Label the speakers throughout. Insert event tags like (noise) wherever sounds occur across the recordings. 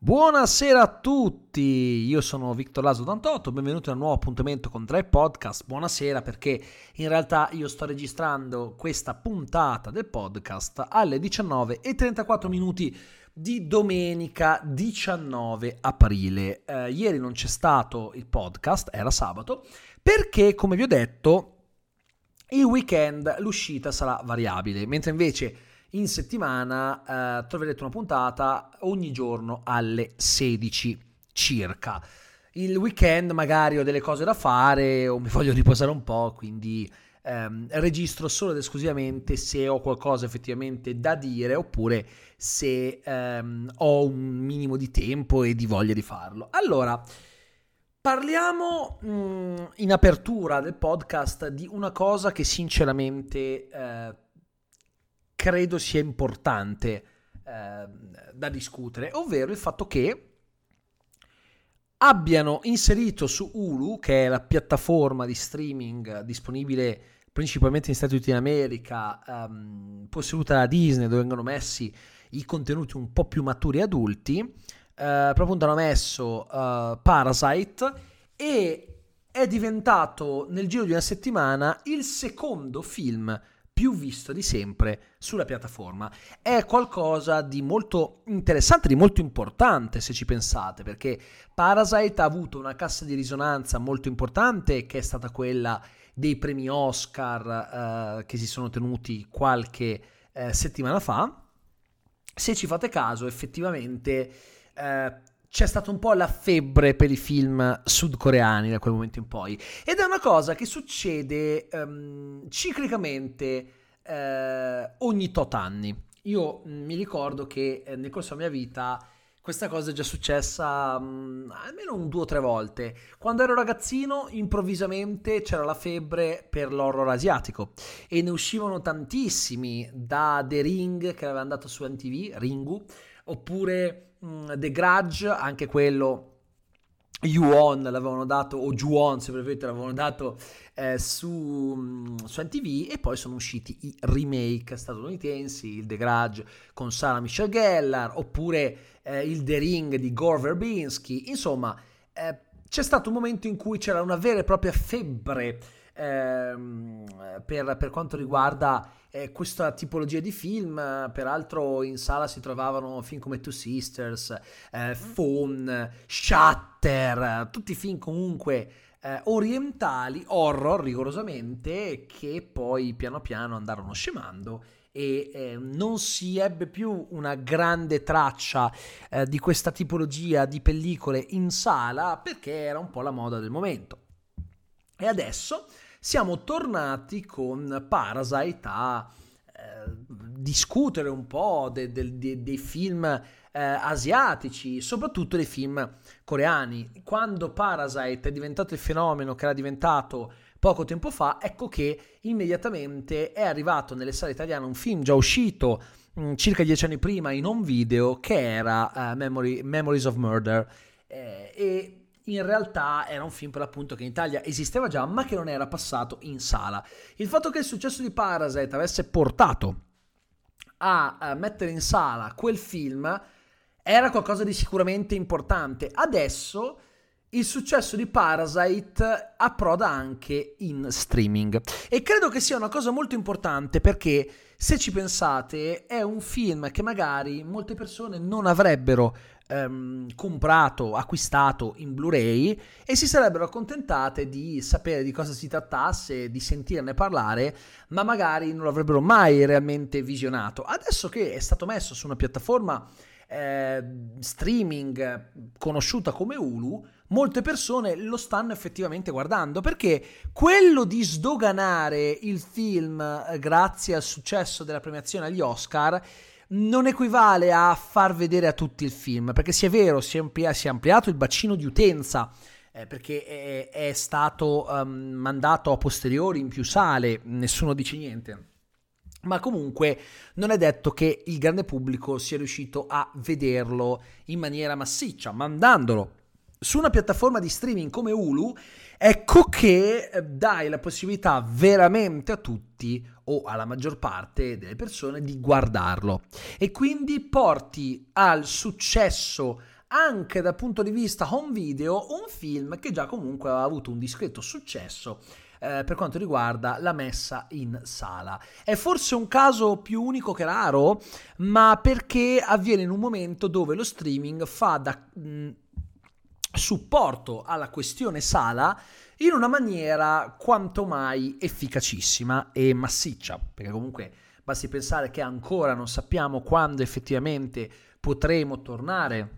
Speaker 1: Buonasera a tutti, io sono Victor Laso Dantotto, benvenuti a un nuovo appuntamento con Drive Podcast. Buonasera perché in realtà io sto registrando questa puntata del podcast alle 19.34 minuti di domenica 19 aprile. Eh, ieri non c'è stato il podcast, era sabato, perché come vi ho detto il weekend l'uscita sarà variabile, mentre invece in settimana eh, troverete una puntata ogni giorno alle 16 circa. Il weekend magari ho delle cose da fare o mi (laughs) voglio riposare un po', quindi ehm, registro solo ed esclusivamente se ho qualcosa effettivamente da dire oppure se ehm, ho un minimo di tempo e di voglia di farlo. Allora, parliamo mh, mm, in apertura del podcast di una cosa che sinceramente... Eh, credo sia importante eh, da discutere, ovvero il fatto che abbiano inserito su Hulu, che è la piattaforma di streaming disponibile principalmente negli Stati Uniti d'America, um, posseduta da Disney, dove vengono messi i contenuti un po' più maturi e adulti, uh, proprio hanno messo uh, Parasite e è diventato nel giro di una settimana il secondo film più visto di sempre sulla piattaforma. È qualcosa di molto interessante, di molto importante se ci pensate, perché Parasite ha avuto una cassa di risonanza molto importante che è stata quella dei premi Oscar eh, che si sono tenuti qualche eh, settimana fa. Se ci fate caso, effettivamente eh, c'è stata un po' la febbre per i film sudcoreani da quel momento in poi. Ed è una cosa che succede um, ciclicamente uh, ogni tot anni. Io mm, mi ricordo che eh, nel corso della mia vita questa cosa è già successa mm, almeno un due o tre volte. Quando ero ragazzino, improvvisamente c'era la febbre per l'horror asiatico e ne uscivano tantissimi da The Ring che aveva andato su MTV, Ringu, oppure mh, mm, The Grudge, anche quello Yuon l'avevano dato, o Juon se preferite, l'avevano dato eh, su, mm, su NTV e poi sono usciti i remake statunitensi, il The Grudge con Sarah Michelle Gellar, oppure eh, il The Ring di Gore Verbinski, insomma eh, c'è stato un momento in cui c'era una vera e propria febbre ehm, per, per, quanto riguarda eh, questa tipologia di film. Peraltro in sala si trovavano film come Two Sisters, eh, Phone, Shutter, tutti film comunque eh, orientali, horror rigorosamente, che poi piano piano andarono scemando e eh, non si ebbe più una grande traccia eh, di questa tipologia di pellicole in sala perché era un po' la moda del momento. E adesso siamo tornati con Parasite a eh, discutere un po' de, de, de, dei film eh, asiatici, soprattutto dei film coreani. Quando Parasite è diventato il fenomeno che era diventato poco tempo fa, ecco che immediatamente è arrivato nelle sale italiane un film già uscito mm, circa dieci anni prima in un video che era uh, Memory, Memories of Murder. Eh, e in realtà era un film per l'appunto che in Italia esisteva già, ma che non era passato in sala. Il fatto che il successo di Parasite avesse portato a, a mettere in sala quel film era qualcosa di sicuramente importante. Adesso il successo di Parasite approda anche in streaming e credo che sia una cosa molto importante perché se ci pensate è un film che magari molte persone non avrebbero ehm, comprato, acquistato in Blu-ray e si sarebbero accontentate di sapere di cosa si trattasse, di sentirne parlare, ma magari non l'avrebbero mai realmente visionato. Adesso che è stato messo su una piattaforma eh, streaming conosciuta come Hulu, molte persone lo stanno effettivamente guardando perché quello di sdoganare il film eh, grazie al successo della premiazione agli Oscar non equivale a far vedere a tutti il film, perché se è vero, si è, amplia- si è ampliato il bacino di utenza, eh, perché è, è stato um, mandato a posteriori in più sale, nessuno dice niente. Ma comunque non è detto che il grande pubblico sia riuscito a vederlo in maniera massiccia, mandandolo su una piattaforma di streaming come Hulu, ecco che eh, dai la possibilità veramente a tutti o alla maggior parte delle persone di guardarlo e quindi porti al successo anche dal punto di vista home video un film che già comunque aveva avuto un discreto successo eh, per quanto riguarda la messa in sala. È forse un caso più unico che raro, ma perché avviene in un momento dove lo streaming fa da mh, supporto alla questione sala in una maniera quanto mai efficacissima e massiccia, perché comunque basti pensare che ancora non sappiamo quando effettivamente potremo tornare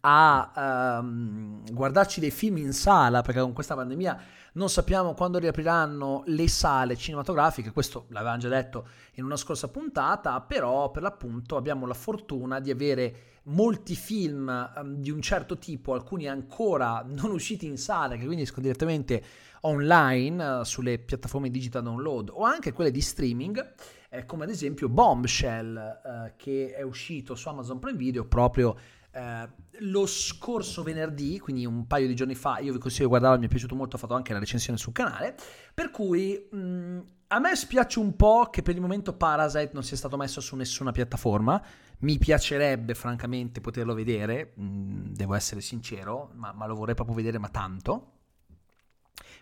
Speaker 1: a um, guardarci dei film in sala, perché con questa pandemia non sappiamo quando riapriranno le sale cinematografiche, questo l'avevamo già detto in una scorsa puntata, però per l'appunto abbiamo la fortuna di avere molti film um, di un certo tipo, alcuni ancora non usciti in sala, che quindi escono direttamente online uh, sulle piattaforme digital download o anche quelle di streaming, eh, come ad esempio Bombshell, uh, che è uscito su Amazon Prime Video proprio eh, lo scorso venerdì, quindi un paio di giorni fa, io vi consiglio di guardarlo, mi è piaciuto molto, ho fatto anche la recensione sul canale, per cui mh, mm, a me spiace un po' che per il momento Parasite non sia stato messo su nessuna piattaforma, mi piacerebbe francamente poterlo vedere, mh, mm, devo essere sincero, ma, ma lo vorrei proprio vedere, ma tanto,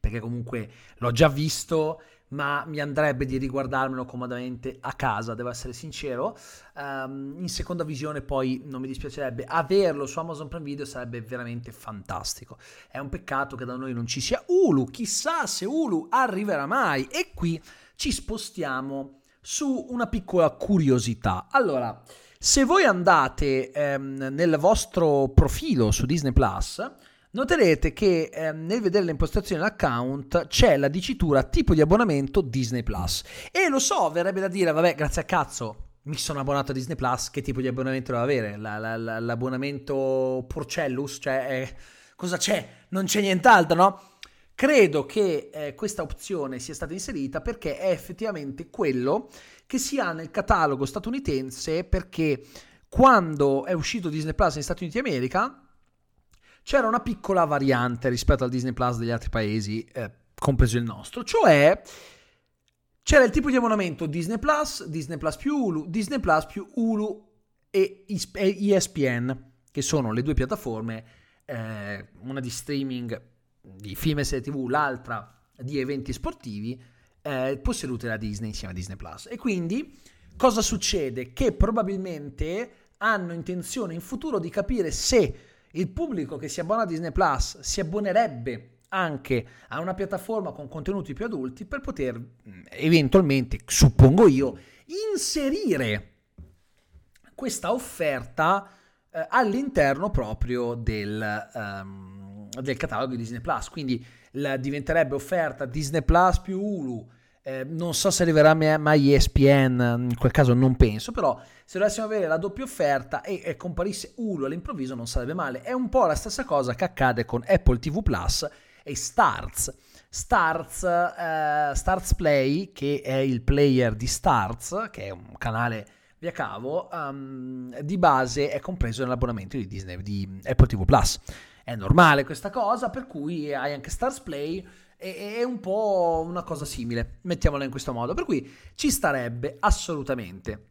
Speaker 1: perché comunque l'ho già visto ma mi andrebbe di riguardarmelo comodamente a casa, devo essere sincero. Um, in seconda visione poi non mi dispiacerebbe averlo su Amazon Prime Video, sarebbe veramente fantastico. È un peccato che da noi non ci sia Hulu, chissà se Hulu arriverà mai. E qui ci spostiamo su una piccola curiosità. Allora, se voi andate ehm, nel vostro profilo su Disney Plus, noterete che eh, nel vedere le impostazioni dell'account c'è la dicitura tipo di abbonamento Disney Plus. E lo so, verrebbe da dire, vabbè, grazie a cazzo, mi sono abbonato a Disney Plus, che tipo di abbonamento devo avere? La, la, la, l'abbonamento Porcellus? Cioè, eh, cosa c'è? Non c'è nient'altro, no? Credo che eh, questa opzione sia stata inserita perché è effettivamente quello che si ha nel catalogo statunitense perché quando è uscito Disney Plus negli Stati Uniti d'America c'era una piccola variante rispetto al Disney Plus degli altri paesi, eh, compreso il nostro, cioè c'era il tipo di abbonamento Disney Plus, Disney Plus più Hulu, Disney Plus più Hulu e ESPN, che sono le due piattaforme, eh, una di streaming di film e serie tv, l'altra di eventi sportivi, eh, possedute da Disney insieme a Disney Plus. E quindi cosa succede? Che probabilmente hanno intenzione in futuro di capire se il pubblico che si abbona a Disney Plus si abbonerebbe anche a una piattaforma con contenuti più adulti per poter mm, eventualmente, suppongo io, inserire questa offerta eh, all'interno proprio del, um, del, catalogo di Disney Plus. Quindi la, diventerebbe offerta Disney Plus più Hulu eh, non so se arriverà mai ESPN, in quel caso non penso, però se dovessimo avere la doppia offerta e, e comparisse Hulu all'improvviso non sarebbe male. È un po' la stessa cosa che accade con Apple TV Plus e Starz. Starz, eh, Starz Play, che è il player di Starz, che è un canale via cavo, um, di base è compreso nell'abbonamento di Disney, di Apple TV Plus. È normale questa cosa, per cui hai anche Starz Play è un po' una cosa simile, mettiamola in questo modo, per cui ci starebbe assolutamente.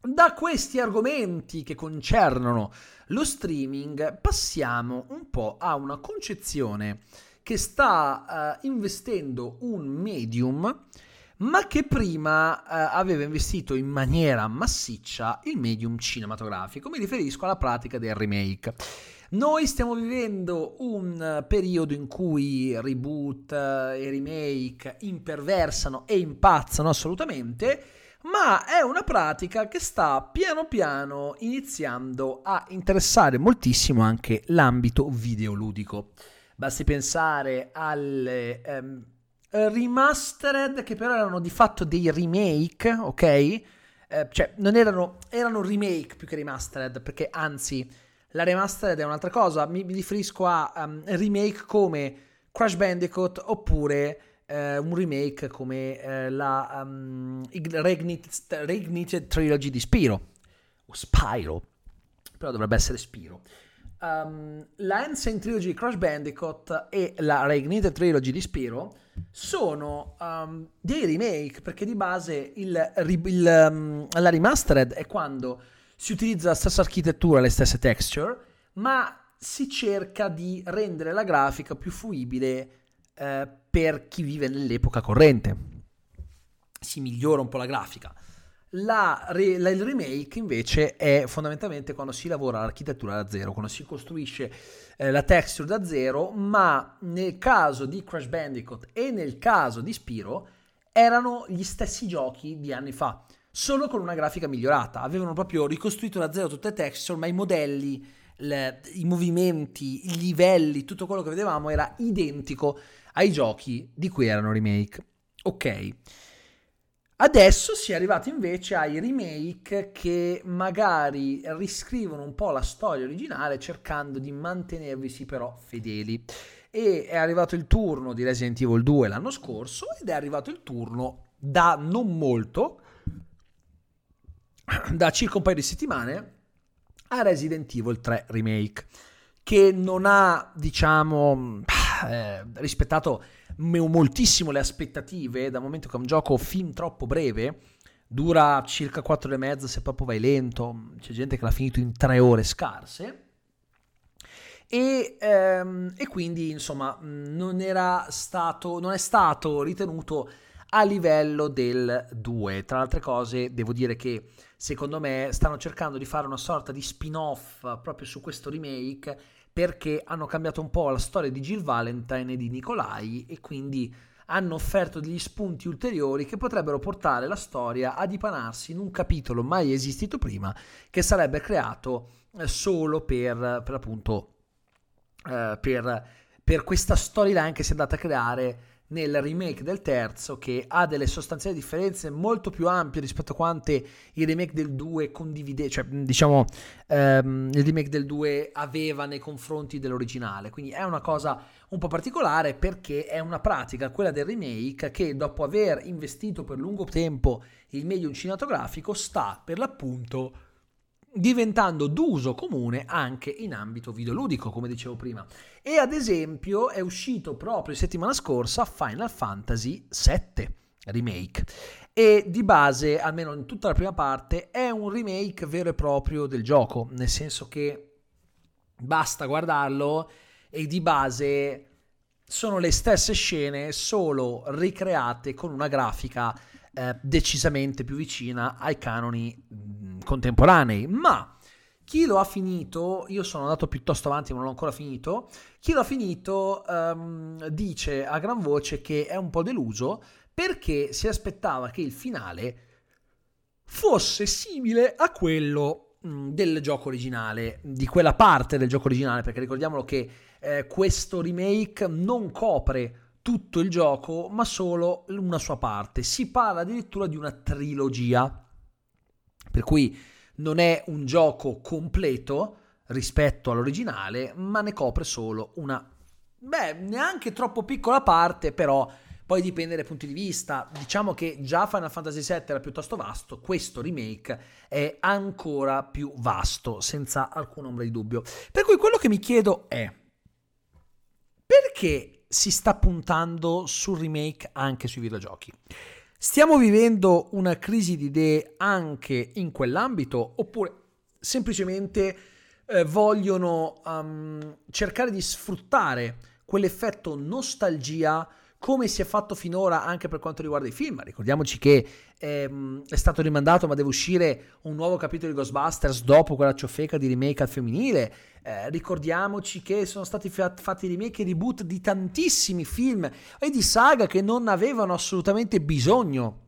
Speaker 1: Da questi argomenti che concernono lo streaming passiamo un po' a una concezione che sta uh, investendo un medium ma che prima uh, aveva investito in maniera massiccia il medium cinematografico. Mi riferisco alla pratica del remake. Noi stiamo vivendo un periodo in cui reboot e remake imperversano e impazzano assolutamente, ma è una pratica che sta piano piano iniziando a interessare moltissimo anche l'ambito videoludico. Basti pensare alle um, remastered che però erano di fatto dei remake, ok? Eh, cioè non erano, erano remake più che remastered perché anzi la remastered è un'altra cosa, mi, mi riferisco a um, remake come Crash Bandicoot oppure uh, un remake come uh, la um, Reignited, Reignited Trilogy di Spiro, o Spyro, però dovrebbe essere Spiro. Um, la Ancient Trilogy di Crash Bandicoot e la Reignited Trilogy di Spiro sono um, dei remake perché di base il, il, um, la remastered è quando si utilizza la stessa architettura, le stesse texture, ma si cerca di rendere la grafica più fruibile eh, per chi vive nell'epoca corrente. Si migliora un po' la grafica. La, la, il remake invece è fondamentalmente quando si lavora l'architettura da zero, quando si costruisce eh, la texture da zero, ma nel caso di Crash Bandicoot e nel caso di Spiro erano gli stessi giochi di anni fa, solo con una grafica migliorata. Avevano proprio ricostruito da zero tutte le texture, ma i modelli, le, i movimenti, i livelli, tutto quello che vedevamo era identico ai giochi di cui erano remake. Ok. Adesso si è arrivati invece ai remake che magari riscrivono un po' la storia originale cercando di mantenervisi però fedeli. E è arrivato il turno di Resident Evil 2 l'anno scorso ed è arrivato il turno da non molto, (clears throat) da circa un paio di settimane, a Resident Evil 3 Remake, che non ha, diciamo, eh, rispettato moltissimo le aspettative, dal momento che è un gioco fin troppo breve, dura circa 4 ore e mezza se proprio vai lento, c'è gente che l'ha finito in 3 ore scarse. E, ehm, e quindi insomma non stato non è stato ritenuto a livello del 2 tra le altre cose devo dire che secondo me stanno cercando di fare una sorta di spin-off proprio su questo remake perché hanno cambiato un po' la storia di Jill Valentine e di Nicolai e quindi hanno offerto degli spunti ulteriori che potrebbero portare la storia a dipanarsi in un capitolo mai esistito prima che sarebbe creato eh, solo per, per appunto eh, per, per questa storyline che si è andata a creare nel remake del terzo che ha delle sostanziali differenze molto più ampie rispetto a quante il remake del 2 condivide, cioè diciamo ehm, il remake del 2 aveva nei confronti dell'originale, quindi è una cosa un po' particolare perché è una pratica, quella del remake, che dopo aver investito per lungo tempo il medium cinematografico sta per l'appunto diventando d'uso comune anche in ambito videoludico, come dicevo prima. E ad esempio è uscito proprio settimana scorsa Final Fantasy VII Remake. E di base, almeno in tutta la prima parte, è un remake vero e proprio del gioco, nel senso che basta guardarlo e di base sono le stesse scene, solo ricreate con una grafica eh, decisamente più vicina ai canoni mh, contemporanei. Ma chi lo ha finito, io sono andato piuttosto avanti ma non l'ho ancora finito, chi lo ha finito um, dice a gran voce che è un po' deluso perché si aspettava che il finale fosse simile a quello mh, del gioco originale, di quella parte del gioco originale, perché ricordiamolo che eh, questo remake non copre tutto il gioco, ma solo una sua parte. Si parla addirittura di una trilogia, per cui non è un gioco completo rispetto all'originale, ma ne copre solo una, beh, neanche troppo piccola parte, però poi dipende dai punti di vista. Diciamo che già Final Fantasy VII era piuttosto vasto, questo remake è ancora più vasto, senza alcun ombra di dubbio. Per cui quello che mi chiedo è perché si sta puntando sul remake anche sui videogiochi. Stiamo vivendo una crisi di idee anche in quell'ambito oppure semplicemente eh, vogliono um, cercare di sfruttare quell'effetto nostalgia come si è fatto finora anche per quanto riguarda i film. Ricordiamoci che ehm, è stato rimandato, ma deve uscire un nuovo capitolo di Ghostbusters dopo quella ciofeca di remake al femminile. Eh, ricordiamoci che sono stati fatti remake e reboot di tantissimi film e di saga che non avevano assolutamente bisogno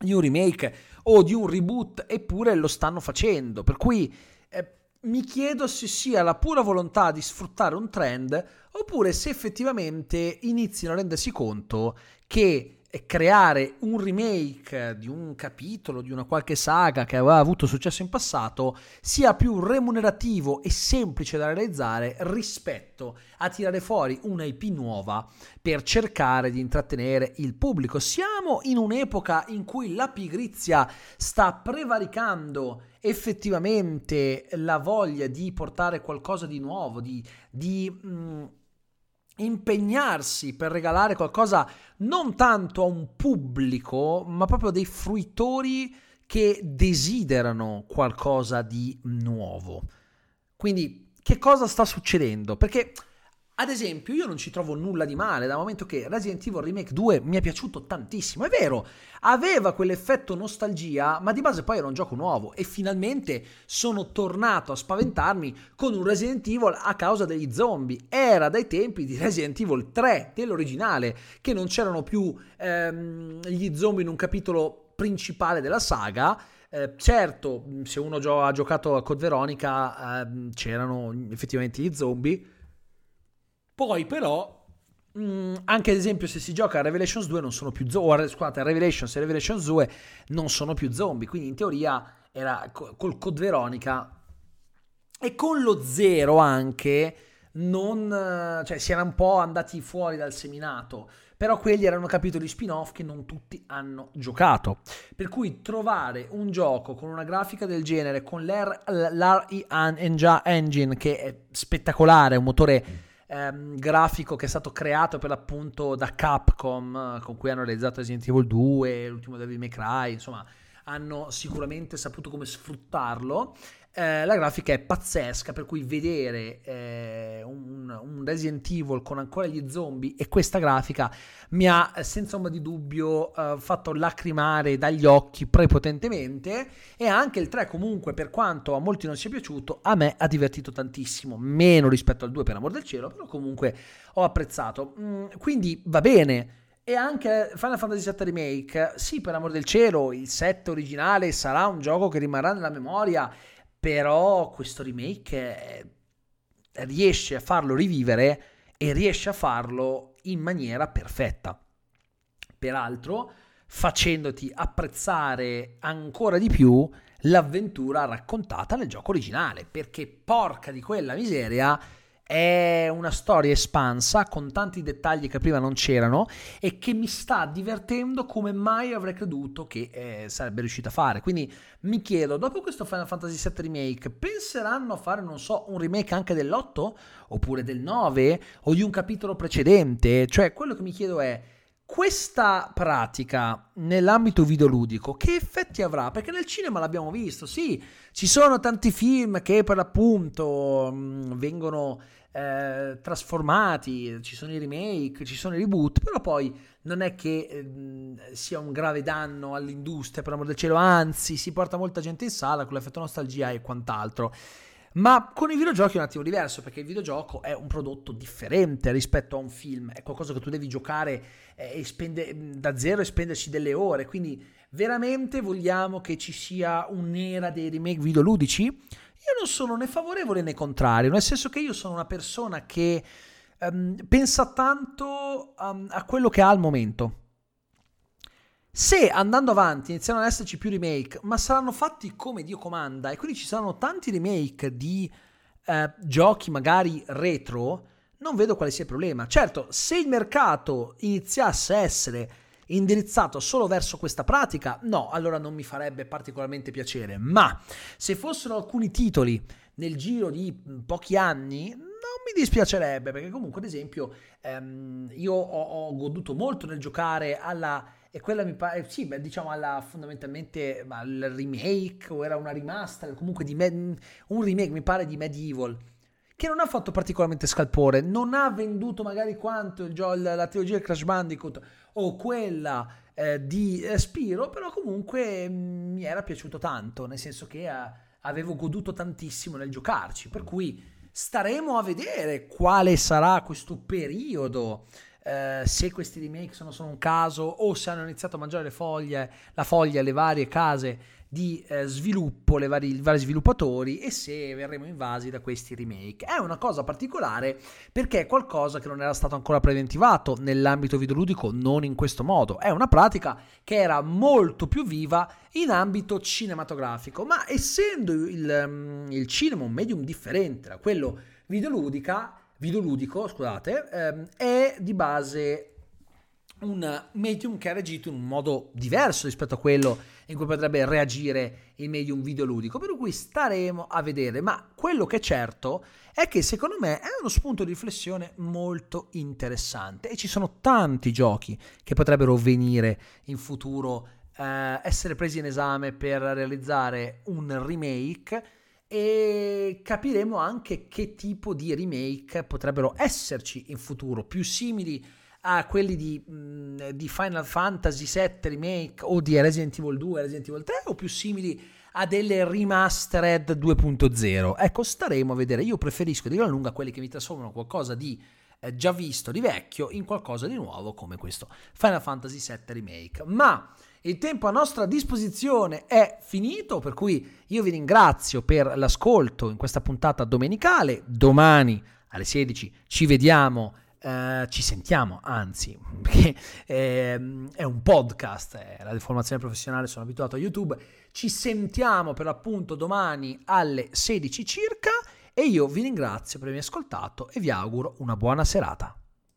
Speaker 1: di un remake o di un reboot, eppure lo stanno facendo. Per cui eh, mi chiedo se sia la pura volontà di sfruttare un trend oppure se effettivamente iniziano a rendersi conto che creare un remake di un capitolo, di una qualche saga che aveva avuto successo in passato, sia più remunerativo e semplice da realizzare rispetto a tirare fuori una IP nuova per cercare di intrattenere il pubblico. Siamo in un'epoca in cui la pigrizia sta prevaricando effettivamente la voglia di portare qualcosa di nuovo, di, di mh, mm, impegnarsi per regalare qualcosa non tanto a un pubblico, ma proprio dei fruitori che desiderano qualcosa di nuovo. Quindi, che cosa sta succedendo? Perché ad esempio, io non ci trovo nulla di male dal momento che Resident Evil Remake 2 mi è piaciuto tantissimo. È vero, aveva quell'effetto nostalgia, ma di base poi era un gioco nuovo e finalmente sono tornato a spaventarmi con un Resident Evil a causa degli zombie. Era dai tempi di Resident Evil 3, dell'originale, che non c'erano più ehm, gli zombie in un capitolo principale della saga. Eh, certo, se uno gio- ha giocato a Code Veronica, eh, c'erano effettivamente gli zombie poi però, mh, mm, anche ad esempio se si gioca a Revelations 2 non sono più zombie, scusate, a Revelations e Revelations 2 non sono più zombie, quindi in teoria era col Code Veronica e con lo 0 anche non, cioè si era un po' andati fuori dal seminato, però quelli erano capitoli spin-off che non tutti hanno giocato. Per cui trovare un gioco con una grafica del genere, con l'RE Engine che è spettacolare, un motore ehm, grafico che è stato creato per l'appunto da Capcom, con cui hanno realizzato Resident Evil 2, l'ultimo Devil May Cry, insomma hanno sicuramente saputo come sfruttarlo eh, la grafica è pazzesca, per cui vedere eh, un, un, Resident Evil con ancora gli zombie e questa grafica mi ha senza ombra di dubbio eh, fatto lacrimare dagli occhi prepotentemente e anche il 3 comunque per quanto a molti non sia piaciuto a me ha divertito tantissimo, meno rispetto al 2 per amor del cielo, però comunque ho apprezzato. Mm, quindi va bene. E anche Final Fantasy VII Remake, sì, per amor del cielo, il 7 originale sarà un gioco che rimarrà nella memoria però questo remake eh, riesce a farlo rivivere e riesce a farlo in maniera perfetta. Peraltro, facendoti apprezzare ancora di più l'avventura raccontata nel gioco originale, perché porca di quella miseria è una storia espansa con tanti dettagli che prima non c'erano e che mi sta divertendo come mai avrei creduto che eh, sarebbe riuscita a fare. Quindi mi chiedo, dopo questo Final Fantasy VII Remake, penseranno a fare, non so, un remake anche dell'8 oppure del 9 o di un capitolo precedente? Cioè, quello che mi chiedo è questa pratica nell'ambito videoludico che effetti avrà? Perché nel cinema l'abbiamo visto, sì, ci sono tanti film che per l'appunto mh, vengono eh, trasformati, ci sono i remake, ci sono i reboot, però poi non è che eh, sia un grave danno all'industria, per amor del cielo, anzi si porta molta gente in sala con l'effetto nostalgia e quant'altro. Ma con i videogiochi è un attimo diverso perché il videogioco è un prodotto differente rispetto a un film, è qualcosa che tu devi giocare eh, spende, da zero e spenderci delle ore, quindi veramente vogliamo che ci sia un'era dei remake videoludici? Io non sono né favorevole né contrario, nel senso che io sono una persona che um, pensa tanto um, a quello che ha al momento. Se andando avanti iniziano ad esserci più remake, ma saranno fatti come Dio comanda, e quindi ci saranno tanti remake di eh, giochi magari retro, non vedo quale sia il problema. Certo, se il mercato iniziasse a essere indirizzato solo verso questa pratica, no, allora non mi farebbe particolarmente piacere. Ma se fossero alcuni titoli nel giro di pochi anni, non mi dispiacerebbe, perché comunque, ad esempio, ehm, io ho, ho goduto molto nel giocare alla e quella mi pare, eh, sì, beh, diciamo alla fondamentalmente al remake o era una remaster, comunque di Med- un remake mi pare di Medieval, che non ha fatto particolarmente scalpore, non ha venduto magari quanto il gioco, la trilogia Crash Bandicoot o quella eh, di eh, Spiro, però comunque mm, mi era piaciuto tanto, nel senso che eh, avevo goduto tantissimo nel giocarci, per cui staremo a vedere quale sarà questo periodo eh, se questi remake sono solo un caso o se hanno iniziato a mangiare le foglie, la foglia alle varie case di eh, sviluppo, le i vari sviluppatori e se verremo invasi da questi remake. È una cosa particolare perché è qualcosa che non era stato ancora preventivato nell'ambito videoludico, non in questo modo. È una pratica che era molto più viva in ambito cinematografico, ma essendo il, mm, il cinema un medium differente da quello videoludica, videoludico, scusate, ehm, è di base un medium che ha reagito in un modo diverso rispetto a quello in cui potrebbe reagire il medium videoludico, per cui staremo a vedere, ma quello che è certo è che secondo me è uno spunto di riflessione molto interessante e ci sono tanti giochi che potrebbero venire in futuro eh, essere presi in esame per realizzare un remake e capiremo anche che tipo di remake potrebbero esserci in futuro, più simili a quelli di, mh, di Final Fantasy VII Remake o di Resident Evil 2, Resident Evil 3 o più simili a delle remastered 2.0. Ecco, staremo a vedere. Io preferisco di gran lunga quelli che mi trasformano qualcosa di eh, già visto, di vecchio, in qualcosa di nuovo come questo Final Fantasy VII Remake. Ma il tempo a nostra disposizione è finito, per cui io vi ringrazio per l'ascolto in questa puntata domenicale. Domani alle 16 ci vediamo Uh, ci sentiamo, anzi, (laughs) perché è, è un podcast, è la deformazione professionale, sono abituato a YouTube, ci sentiamo per l'appunto domani alle 16 circa e io vi ringrazio per avermi ascoltato e vi auguro una buona serata.